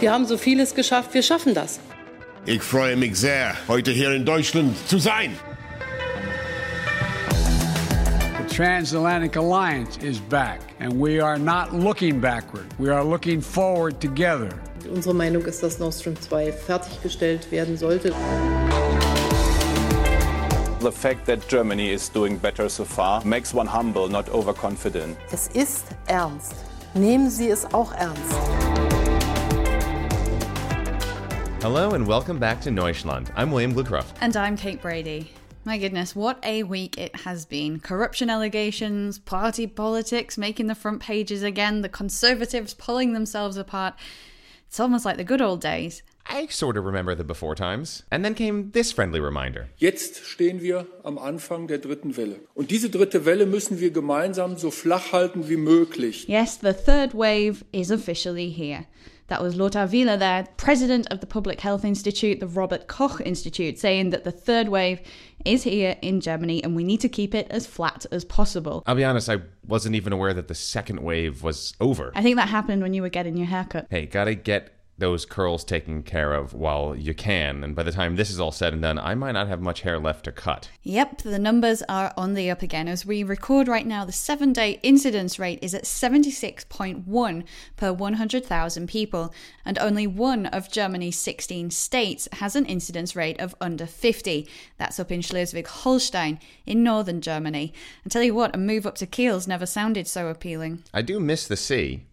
Wir haben so vieles geschafft, wir schaffen das. Ich freue mich sehr, heute hier in Deutschland zu sein. The transatlantic alliance is back, and we are not looking backward. We are looking forward together. Unsere Meinung ist, dass Nord Stream 2 fertiggestellt werden sollte. The fact that Germany is doing better so far makes one humble, not overconfident. Es ist ernst. Nehmen Sie es auch ernst. Hello and welcome back to Neuschland. I'm William Glucroft. And I'm Kate Brady. My goodness, what a week it has been. Corruption allegations, party politics making the front pages again, the Conservatives pulling themselves apart. It's almost like the good old days. I sort of remember the before times. And then came this friendly reminder. Jetzt stehen wir am Anfang der dritten Welle. Und diese dritte Welle müssen wir gemeinsam so flach halten wie möglich. Yes, the third wave is officially here. That was Lothar Wieler there, president of the Public Health Institute, the Robert Koch Institute, saying that the third wave is here in Germany and we need to keep it as flat as possible. I'll be honest, I wasn't even aware that the second wave was over. I think that happened when you were getting your haircut. Hey, gotta get those curls taken care of while you can. And by the time this is all said and done, I might not have much hair left to cut. Yep, the numbers are on the up again. As we record right now, the seven day incidence rate is at 76.1 per 100,000 people, and only one of Germany's 16 states has an incidence rate of under 50. That's up in Schleswig Holstein in northern Germany. I tell you what, a move up to Kiel's never sounded so appealing. I do miss the sea.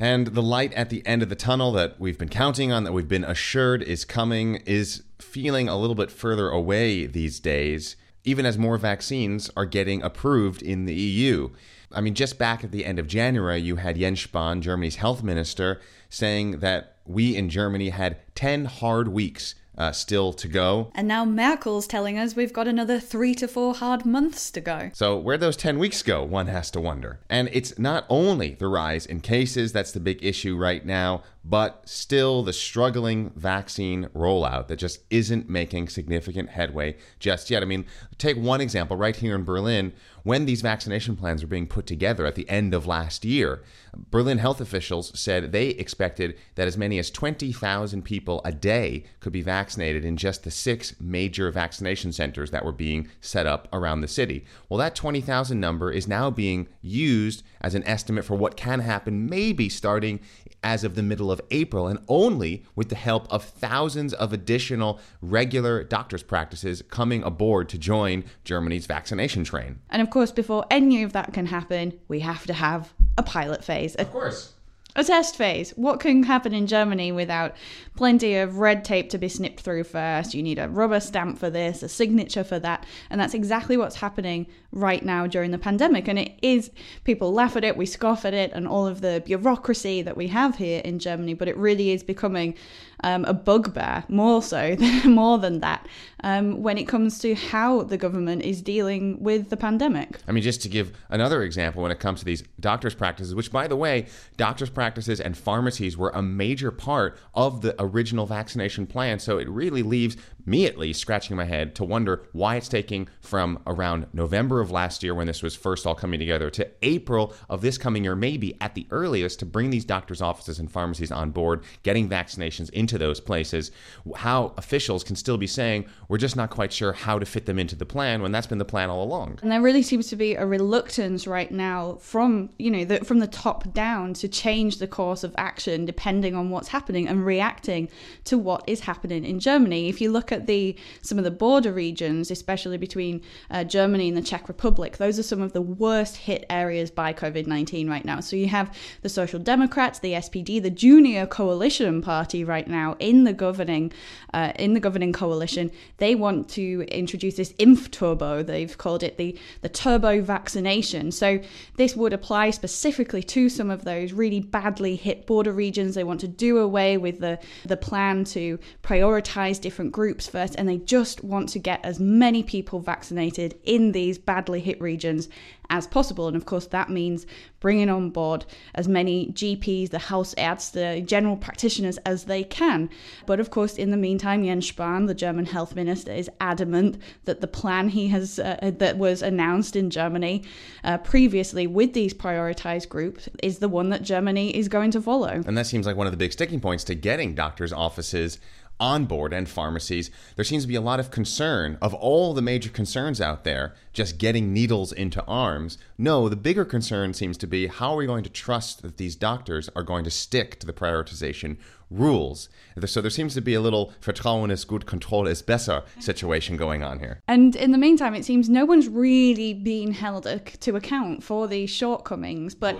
And the light at the end of the tunnel that we've been counting on, that we've been assured is coming, is feeling a little bit further away these days, even as more vaccines are getting approved in the EU. I mean, just back at the end of January, you had Jens Spahn, Germany's health minister, saying that we in Germany had 10 hard weeks uh, still to go. And now Merkel's telling us we've got another three to four hard months to go. So, where those 10 weeks go, one has to wonder. And it's not only the rise in cases that's the big issue right now, but still the struggling vaccine rollout that just isn't making significant headway just yet. I mean, take one example right here in Berlin. When these vaccination plans were being put together at the end of last year, Berlin health officials said they expected that as many as 20,000 people a day could be vaccinated in just the six major vaccination centers that were being set up around the city. Well, that 20,000 number is now being used as an estimate for what can happen maybe starting as of the middle of April, and only with the help of thousands of additional regular doctors' practices coming aboard to join Germany's vaccination train. And of course, before any of that can happen, we have to have a pilot phase. Of course. A test phase. What can happen in Germany without plenty of red tape to be snipped through first? You need a rubber stamp for this, a signature for that. And that's exactly what's happening right now during the pandemic. And it is, people laugh at it, we scoff at it, and all of the bureaucracy that we have here in Germany, but it really is becoming um, a bugbear, more so, than, more than that, um, when it comes to how the government is dealing with the pandemic. I mean, just to give another example when it comes to these doctors' practices, which, by the way, doctors' practices and pharmacies were a major part of the original vaccination plan. So it really leaves me, at least, scratching my head to wonder why it's taking from around November of last year when this was first all coming together to April of this coming year, maybe at the earliest, to bring these doctors' offices and pharmacies on board, getting vaccinations into those places. How officials can still be saying, we're just not quite sure how to fit them into the plan when that's been the plan all along. And there really seems to be a reluctance right now from, you know, the, from the top down to change the course of action depending on what's happening and reacting to what is happening in Germany. If you look at the some of the border regions, especially between uh, Germany and the Czech Republic, those are some of the worst hit areas by COVID 19 right now. So you have the Social Democrats, the SPD, the junior coalition party right now in the governing uh, in the governing coalition. They want to introduce this Impfturbo. They've called it the the turbo vaccination. So this would apply specifically to some of those really badly hit border regions. They want to do away with the the plan to prioritize different groups groups first, and they just want to get as many people vaccinated in these badly hit regions as possible. And of course, that means bringing on board as many GPs, the Hausärzte, the general practitioners as they can. But of course, in the meantime, Jens Spahn, the German health minister, is adamant that the plan he has uh, that was announced in Germany uh, previously with these prioritized groups is the one that Germany is going to follow. And that seems like one of the big sticking points to getting doctors' offices on board and pharmacies, there seems to be a lot of concern of all the major concerns out there just getting needles into arms. No, the bigger concern seems to be how are we going to trust that these doctors are going to stick to the prioritization rules. So there seems to be a little Vertrauen ist gut, Kontrolle ist besser situation going on here. And in the meantime, it seems no one's really being held to account for these shortcomings. But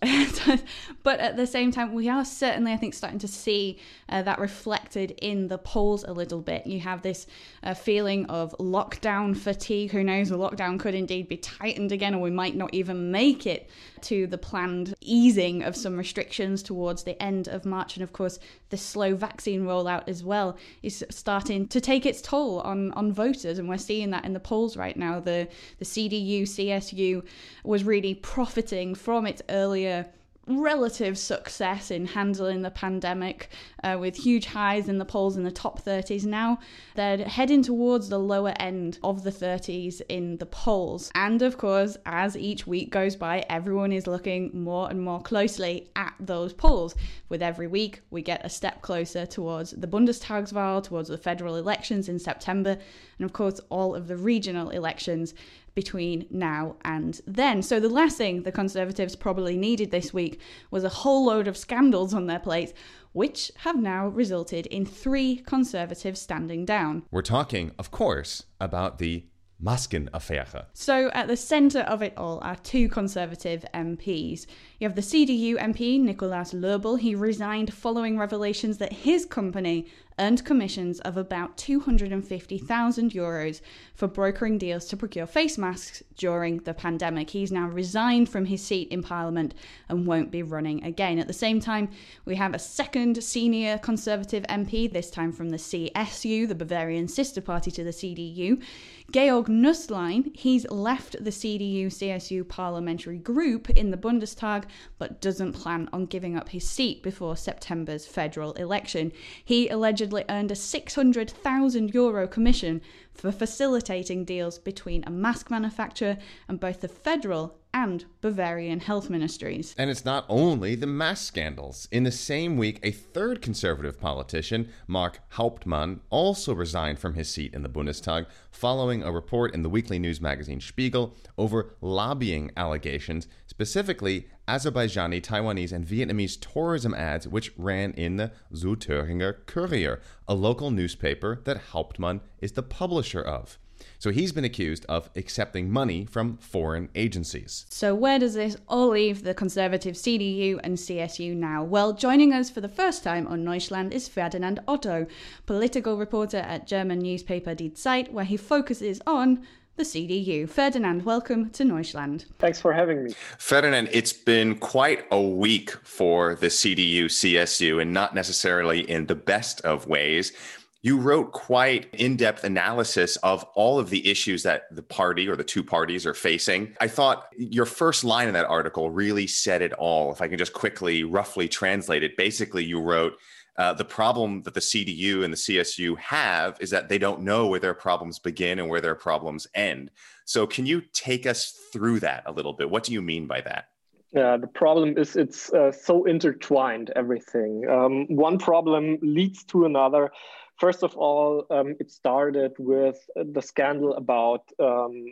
but at the same time, we are certainly, I think, starting to see uh, that reflected in the polls a little bit. You have this uh, feeling of lockdown fatigue. Who knows? The lockdown could indeed be tightened again, or we might not even make it to the planned easing of some restrictions towards the end of March. And of course, the slow vaccine rollout as well is starting to take its toll on, on voters. And we're seeing that in the polls right now. The, the CDU, CSU was really profiting from its earlier relative success in handling the pandemic uh, with huge highs in the polls in the top 30s. Now they're heading towards the lower end of the 30s in the polls. And of course, as each week goes by, everyone is looking more and more closely at those polls. With every week, we get a step closer towards the Bundestagswahl, towards the federal elections in September, and of course, all of the regional elections between now and then. So, the last thing the Conservatives probably needed this week was a whole load of scandals on their plates, which have now resulted in three Conservatives standing down. We're talking, of course, about the Maskenaffäre. So, at the centre of it all are two Conservative MPs. You have the CDU MP, Nikolaus Löbel. He resigned following revelations that his company earned commissions of about 250,000 euros for brokering deals to procure face masks during the pandemic. He's now resigned from his seat in Parliament and won't be running again. At the same time, we have a second senior Conservative MP, this time from the CSU, the Bavarian sister party to the CDU. Georg Nusslein, he's left the CDU CSU parliamentary group in the Bundestag, but doesn't plan on giving up his seat before September's federal election. He allegedly earned a 600,000 euro commission for facilitating deals between a mask manufacturer and both the federal and Bavarian health ministries. And it's not only the mass scandals. In the same week, a third conservative politician, Mark Hauptmann, also resigned from his seat in the Bundestag following a report in the weekly news magazine Spiegel over lobbying allegations, specifically Azerbaijani, Taiwanese, and Vietnamese tourism ads, which ran in the Südthüringer Kurier, a local newspaper that Hauptmann is the publisher of. So he's been accused of accepting money from foreign agencies. So, where does this all leave the Conservative CDU and CSU now? Well, joining us for the first time on Neuschland is Ferdinand Otto, political reporter at German newspaper Die Zeit, where he focuses on the CDU. Ferdinand, welcome to Neuschland. Thanks for having me. Ferdinand, it's been quite a week for the CDU CSU, and not necessarily in the best of ways. You wrote quite in depth analysis of all of the issues that the party or the two parties are facing. I thought your first line in that article really said it all. If I can just quickly, roughly translate it, basically, you wrote, uh, the problem that the CDU and the CSU have is that they don't know where their problems begin and where their problems end. So, can you take us through that a little bit? What do you mean by that? Yeah, the problem is it's uh, so intertwined, everything. Um, one problem leads to another. First of all, um, it started with the scandal about um,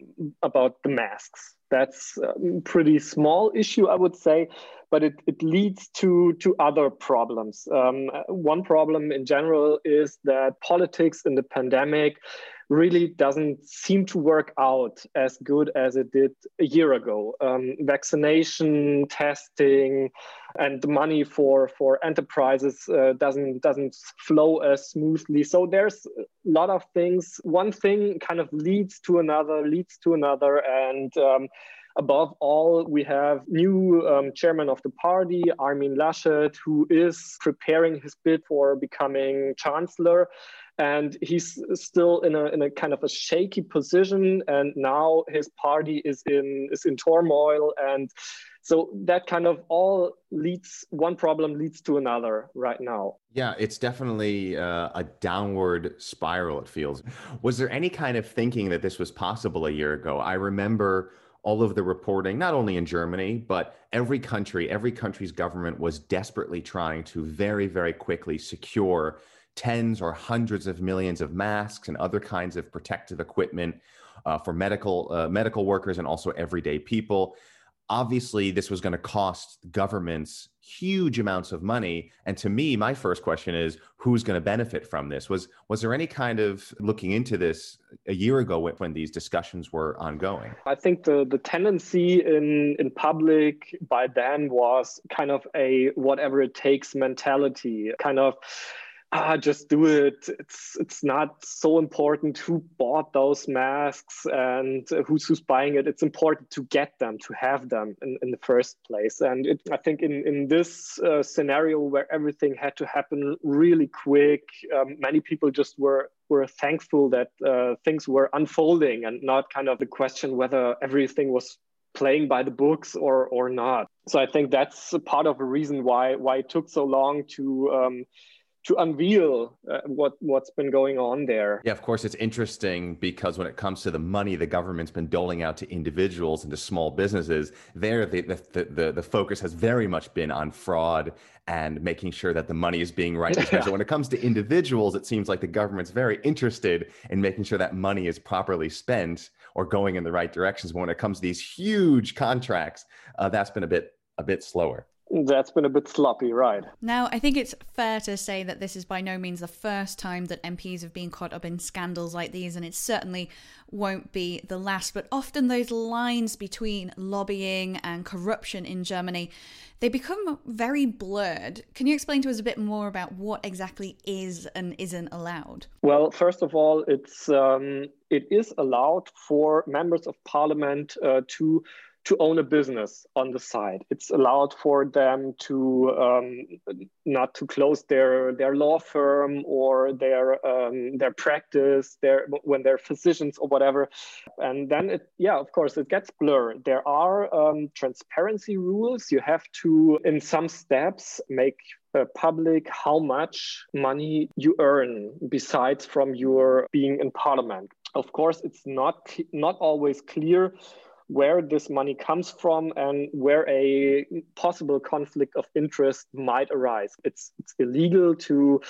about the masks. That's a pretty small issue, I would say, but it, it leads to to other problems. Um, one problem in general is that politics in the pandemic really doesn't seem to work out as good as it did a year ago. Um, vaccination, testing, and the money for for enterprises uh, doesn't doesn't flow as smoothly. So there's a lot of things. One thing kind of leads to another, leads to another, and um, above all, we have new um, chairman of the party, Armin Laschet, who is preparing his bid for becoming chancellor and he's still in a, in a kind of a shaky position and now his party is in is in turmoil and so that kind of all leads one problem leads to another right now. Yeah it's definitely uh, a downward spiral it feels. Was there any kind of thinking that this was possible a year ago? I remember all of the reporting, not only in Germany, but every country, every country's government was desperately trying to very, very quickly secure tens or hundreds of millions of masks and other kinds of protective equipment uh, for medical uh, medical workers and also everyday people. Obviously, this was going to cost governments huge amounts of money. And to me, my first question is, who's going to benefit from this? Was was there any kind of looking into this a year ago when these discussions were ongoing? I think the the tendency in in public by then was kind of a whatever it takes mentality, kind of ah, just do it. It's it's not so important who bought those masks and who's who's buying it. It's important to get them, to have them in, in the first place. And it, I think in in this uh, scenario where everything had to happen really quick, um, many people just were were thankful that uh, things were unfolding and not kind of the question whether everything was playing by the books or or not. So I think that's part of the reason why why it took so long to um, to unveil uh, what what's been going on there. Yeah, of course, it's interesting because when it comes to the money the government's been doling out to individuals and to small businesses, there the the the, the focus has very much been on fraud and making sure that the money is being right. so when it comes to individuals, it seems like the government's very interested in making sure that money is properly spent or going in the right directions. But when it comes to these huge contracts, uh, that's been a bit a bit slower. That's been a bit sloppy, right? Now, I think it's fair to say that this is by no means the first time that MPs have been caught up in scandals like these, and it certainly won't be the last. But often those lines between lobbying and corruption in Germany, they become very blurred. Can you explain to us a bit more about what exactly is and isn't allowed? Well, first of all, it's um, it is allowed for members of parliament uh, to to own a business on the side. It's allowed for them to um, not to close their their law firm or their um, their practice, their when they're physicians or whatever. And then it, yeah, of course, it gets blurred. There are um, transparency rules. You have to, in some steps, make uh, public how much money you earn besides from your being in parliament. Of course, it's not not always clear where this money comes from and where a possible conflict of interest might arise. It's, it's illegal to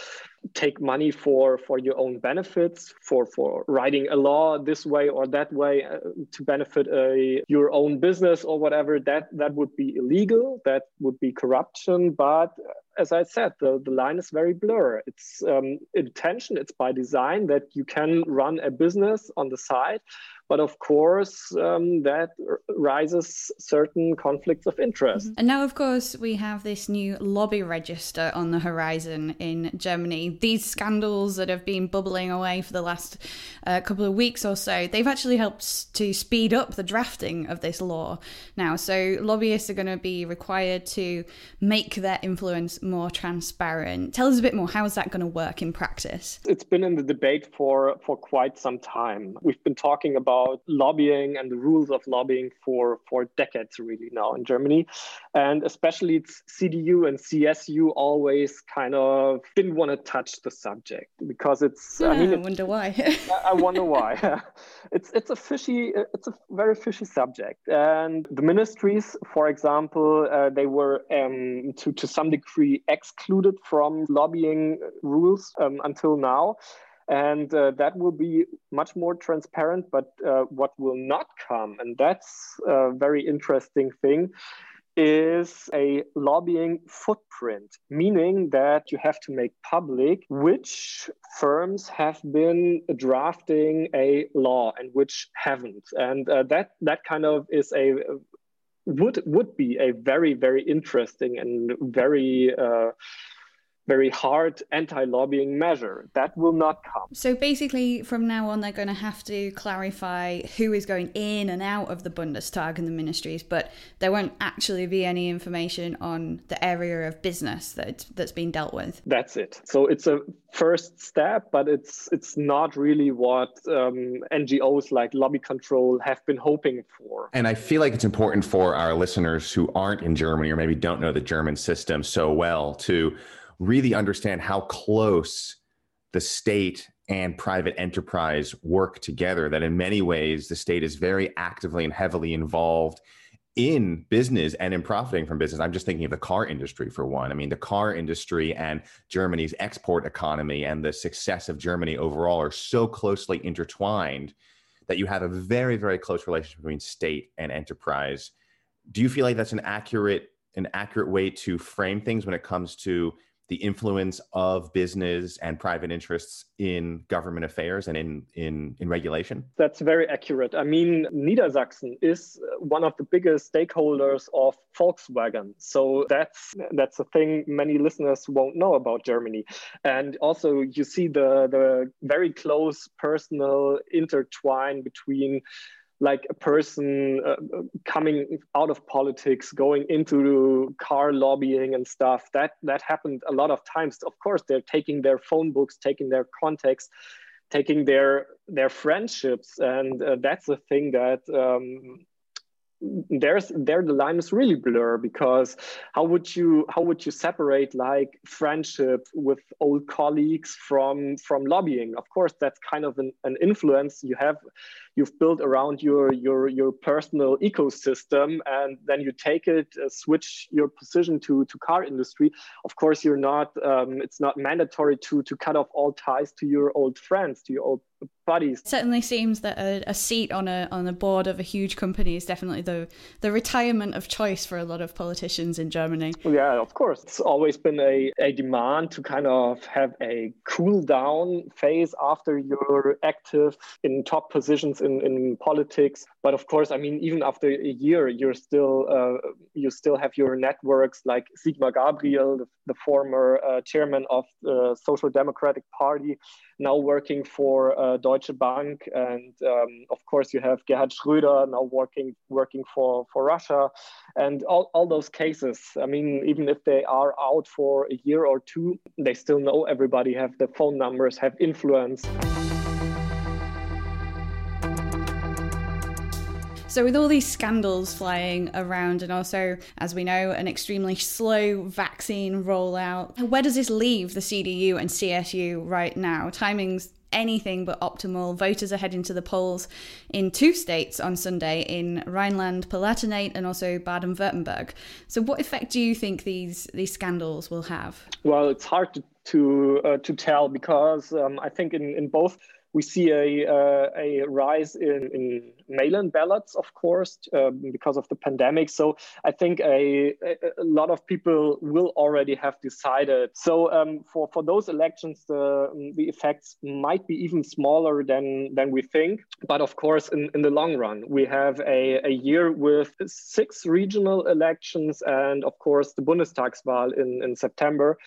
take money for, for your own benefits, for, for writing a law this way or that way uh, to benefit a, your own business or whatever. That, that would be illegal. That would be corruption. But as I said, the, the line is very blur. It's um, intention, it's by design that you can run a business on the side but of course, um, that rises certain conflicts of interest. And now, of course, we have this new lobby register on the horizon in Germany. These scandals that have been bubbling away for the last uh, couple of weeks or so, they've actually helped to speed up the drafting of this law now. So lobbyists are going to be required to make their influence more transparent. Tell us a bit more. How is that going to work in practice? It's been in the debate for for quite some time. We've been talking about lobbying and the rules of lobbying for, for decades really now in Germany. And especially it's CDU and CSU always kind of didn't want to touch the subject because it's, yeah, I mean, I wonder why. I wonder why. it's, it's a fishy, it's a very fishy subject. And the ministries, for example, uh, they were um, to, to some degree excluded from lobbying rules um, until now and uh, that will be much more transparent but uh, what will not come and that's a very interesting thing is a lobbying footprint, meaning that you have to make public which firms have been drafting a law and which haven't. And uh, that that kind of is a would would be a very very interesting and very uh, very hard anti-lobbying measure. That will not come. So basically, from now on, they're going to have to clarify who is going in and out of the Bundestag and the ministries, but there won't actually be any information on the area of business that that's been dealt with. That's it. So it's a first step, but it's it's not really what um, NGOs like Lobby Control have been hoping for. And I feel like it's important for our listeners who aren't in Germany or maybe don't know the German system so well to really understand how close the state and private enterprise work together. That in many ways, the state is very actively and heavily involved in business and in profiting from business. I'm just thinking of the car industry for one. I mean, the car industry and Germany's export economy and the success of Germany overall are so closely intertwined that you have a very, very close relationship between state and enterprise. Do you feel like that's an accurate an accurate way to frame things when it comes to the influence of business and private interests in government affairs and in, in, in regulation? That's very accurate. I mean, Niedersachsen is one of the biggest stakeholders of Volkswagen. So that's that's a thing many listeners won't know about Germany. And also you see the the very close personal intertwine between like a person uh, coming out of politics going into car lobbying and stuff that that happened a lot of times. Of course they're taking their phone books taking their contacts taking their their friendships and uh, that's the thing that um, there's there the line is really blur because how would you how would you separate like friendship with old colleagues from from lobbying? Of course that's kind of an, an influence you have you've built around your your your personal ecosystem and then you take it uh, switch your position to to car industry. Of course you're not um, it's not mandatory to to cut off all ties to your old friends to your old buddies. It certainly seems that a, a, seat on a on a board of a huge company is definitely the the retirement of choice for a lot of politicians in Germany. Yeah, of course. It's always been a, a demand to kind of have a cool down phase after you're active in top positions in, in politics. But of course, I mean, even after a year, you're still uh, you still have your networks like Sigmar Gabriel, the, the former uh, chairman of the Social Democratic Party, now working for uh, Deutsche Bank, and um, of course you have Gerhard Schröder now working working for for Russia, and all, all those cases. I mean, even if they are out for a year or two, they still know everybody, have the phone numbers, have influence. So, with all these scandals flying around, and also, as we know, an extremely slow vaccine rollout, where does this leave the CDU and CSU right now? Timing's anything but optimal. Voters are heading to the polls in two states on Sunday in Rhineland Palatinate and also Baden Württemberg. So, what effect do you think these these scandals will have? Well, it's hard to to, uh, to tell because um, I think in, in both we see a, uh, a rise in, in mail-in ballots, of course, um, because of the pandemic. So I think a, a, lot of people will already have decided. So um, for, for those elections, the, the effects might be even smaller than, than we think. But of course, in, in the long run, we have a, a year with six regional elections and, of course, the Bundestagswahl in, in September.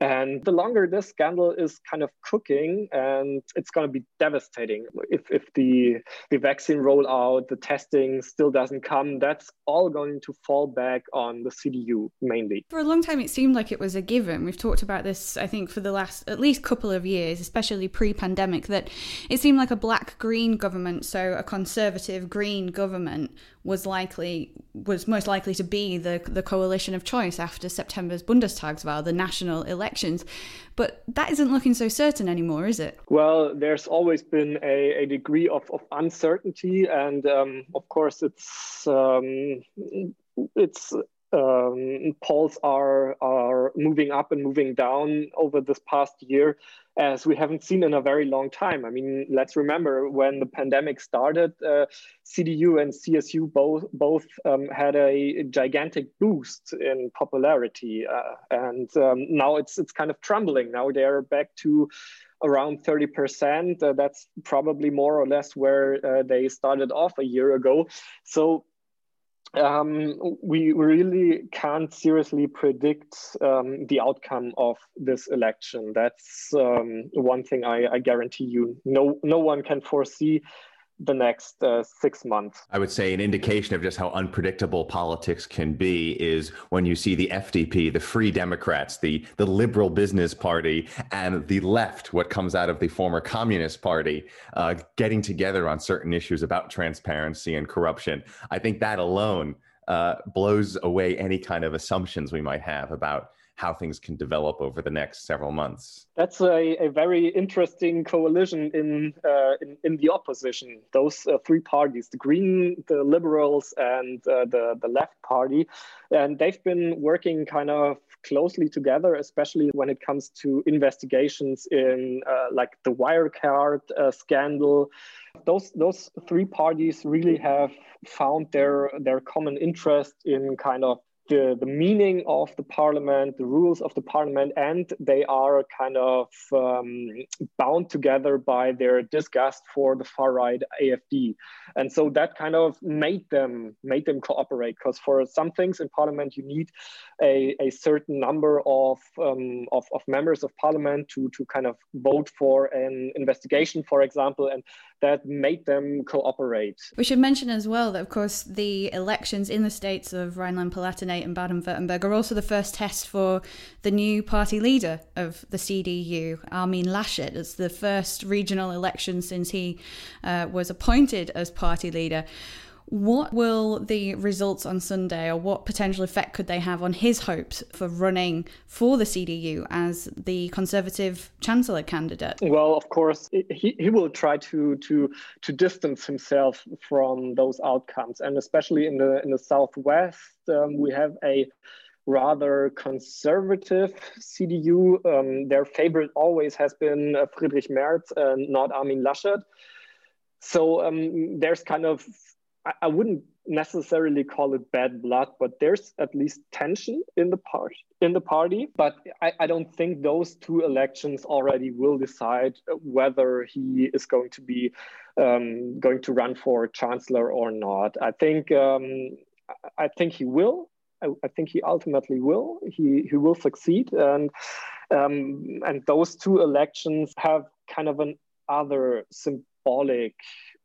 And the longer this scandal is kind of cooking, and it's going to be devastating if, if the, the vaccine rollout, the testing still doesn't come, that's all going to fall back on the CDU mainly. For a long time, it seemed like it was a given. We've talked about this, I think, for the last at least couple of years, especially pre pandemic, that it seemed like a black green government, so a conservative green government was likely was most likely to be the the coalition of choice after September's Bundestagswahl, the national elections. But that isn't looking so certain anymore, is it? Well, there's always been a, a degree of, of uncertainty, and um, of course, it's um, it's um, polls are are moving up and moving down over this past year as we haven't seen in a very long time. I mean, let's remember when the pandemic started, uh, CDU and CSU both both um, had a gigantic boost in popularity, uh, and um, now it's it's kind of trembling. Now they're back to around 30%. Uh, that's probably more or less where uh, they started off a year ago. So um, we really can't seriously predict um, the outcome of this election. That's um, one thing I, I, guarantee you. No, no one can foresee the next uh, six months. I would say an indication of just how unpredictable politics can be is when you see the FDP, the Free Democrats, the the Liberal Business Party, and the left, what comes out of the former Communist Party, uh, getting together on certain issues about transparency and corruption. I think that alone uh, blows away any kind of assumptions we might have about how things can develop over the next several months. That's a, a very interesting coalition in, uh, in, in the opposition. Those uh, three parties, the Green, the Liberals, and uh, the the Left Party, and they've been working kind of closely together, especially when it comes to investigations in uh, like the Wirecard uh, scandal. Those those three parties really have found their their common interest in kind of the, the meaning of the parliament, the rules of the parliament, and they are kind of um, bound together by their disgust for the far right AFD, and so that kind of made them made them cooperate. Because for some things in parliament, you need a, a certain number of, um, of of members of parliament to to kind of vote for an investigation, for example, and that made them cooperate. We should mention as well that, of course, the elections in the states of Rhineland-Palatinate and Baden-Württemberg are also the first test for the new party leader of the CDU, Armin Laschet. It's the first regional election since he uh, was appointed as party leader. What will the results on Sunday, or what potential effect could they have on his hopes for running for the CDU as the Conservative Chancellor candidate? Well, of course, he, he will try to to to distance himself from those outcomes, and especially in the in the southwest, um, we have a rather conservative CDU. Um, their favorite always has been uh, Friedrich Merz and not Armin Laschet. So um, there's kind of I, I wouldn't necessarily call it bad blood, but there's at least tension in the part in the party. But I, I, don't think those two elections already will decide whether he is going to be um, going to run for chancellor or not. I think um, I think he will. I, I, think he ultimately will. He he will succeed, and um, and those two elections have kind of an other symbolic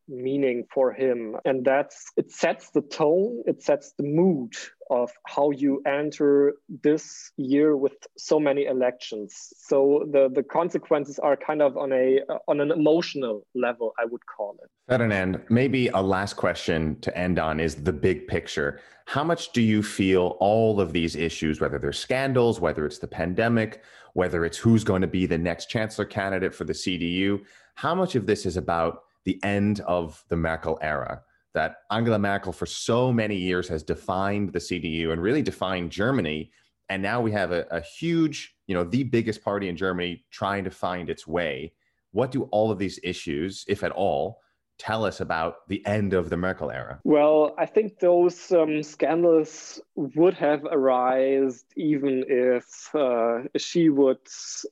meaning for him. And that's it sets the tone it sets the mood of how you enter this year with so many elections. So the the consequences are kind of on a on an emotional level i would call it. Ferdinand maybe a last question to end on is the big picture. How much do you feel all of these issues whether they're scandals whether it's the pandemic whether it's who's going to be the next chancellor candidate for the cdu how much of this is about the end of the Merkel era. That Angela Merkel, for so many years, has defined the CDU and really defined Germany. And now we have a, a huge, you know, the biggest party in Germany trying to find its way. What do all of these issues, if at all, tell us about the end of the Merkel era? Well, I think those um, scandals would have arisen even if uh, she would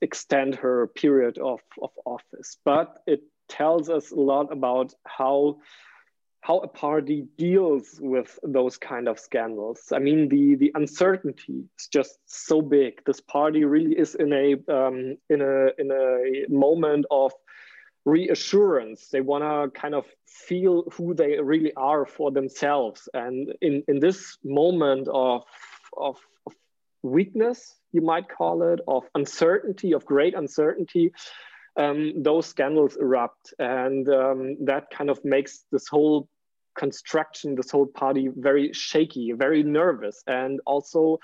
extend her period of, of office. But it tells us a lot about how how a party deals with those kind of scandals. I mean, the the uncertainty is just so big. This party really is in a um, in a in a moment of reassurance. They want to kind of feel who they really are for themselves. And in in this moment of of, of weakness, you might call it, of uncertainty, of great uncertainty, um, those scandals erupt, and um, that kind of makes this whole construction, this whole party, very shaky, very nervous, and also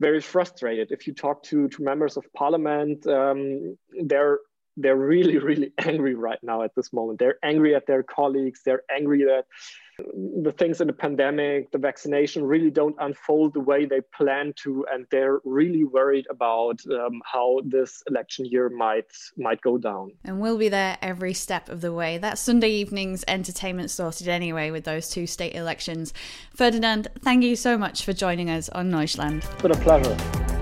very frustrated. If you talk to to members of parliament, um, they're they're really really angry right now at this moment. They're angry at their colleagues. They're angry that the things in the pandemic, the vaccination really don't unfold the way they plan to, and they're really worried about um, how this election year might might go down. And we'll be there every step of the way. That Sunday evening's entertainment sorted anyway with those two state elections. Ferdinand, thank you so much for joining us on Neuschland. It's a pleasure.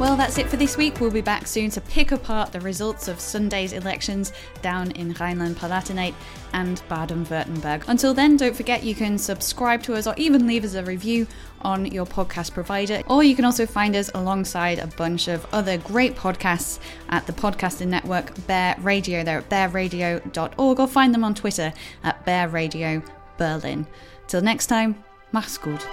Well, that's it for this week. We'll be back soon to pick apart the results of Sunday's elections down in Rhineland Palatinate and Baden Württemberg. Until then, don't forget you can subscribe to us or even leave us a review on your podcast provider. Or you can also find us alongside a bunch of other great podcasts at the podcasting network Bear Radio. They're at bearradio.org or find them on Twitter at Bear Radio Berlin. Till next time, mach's gut.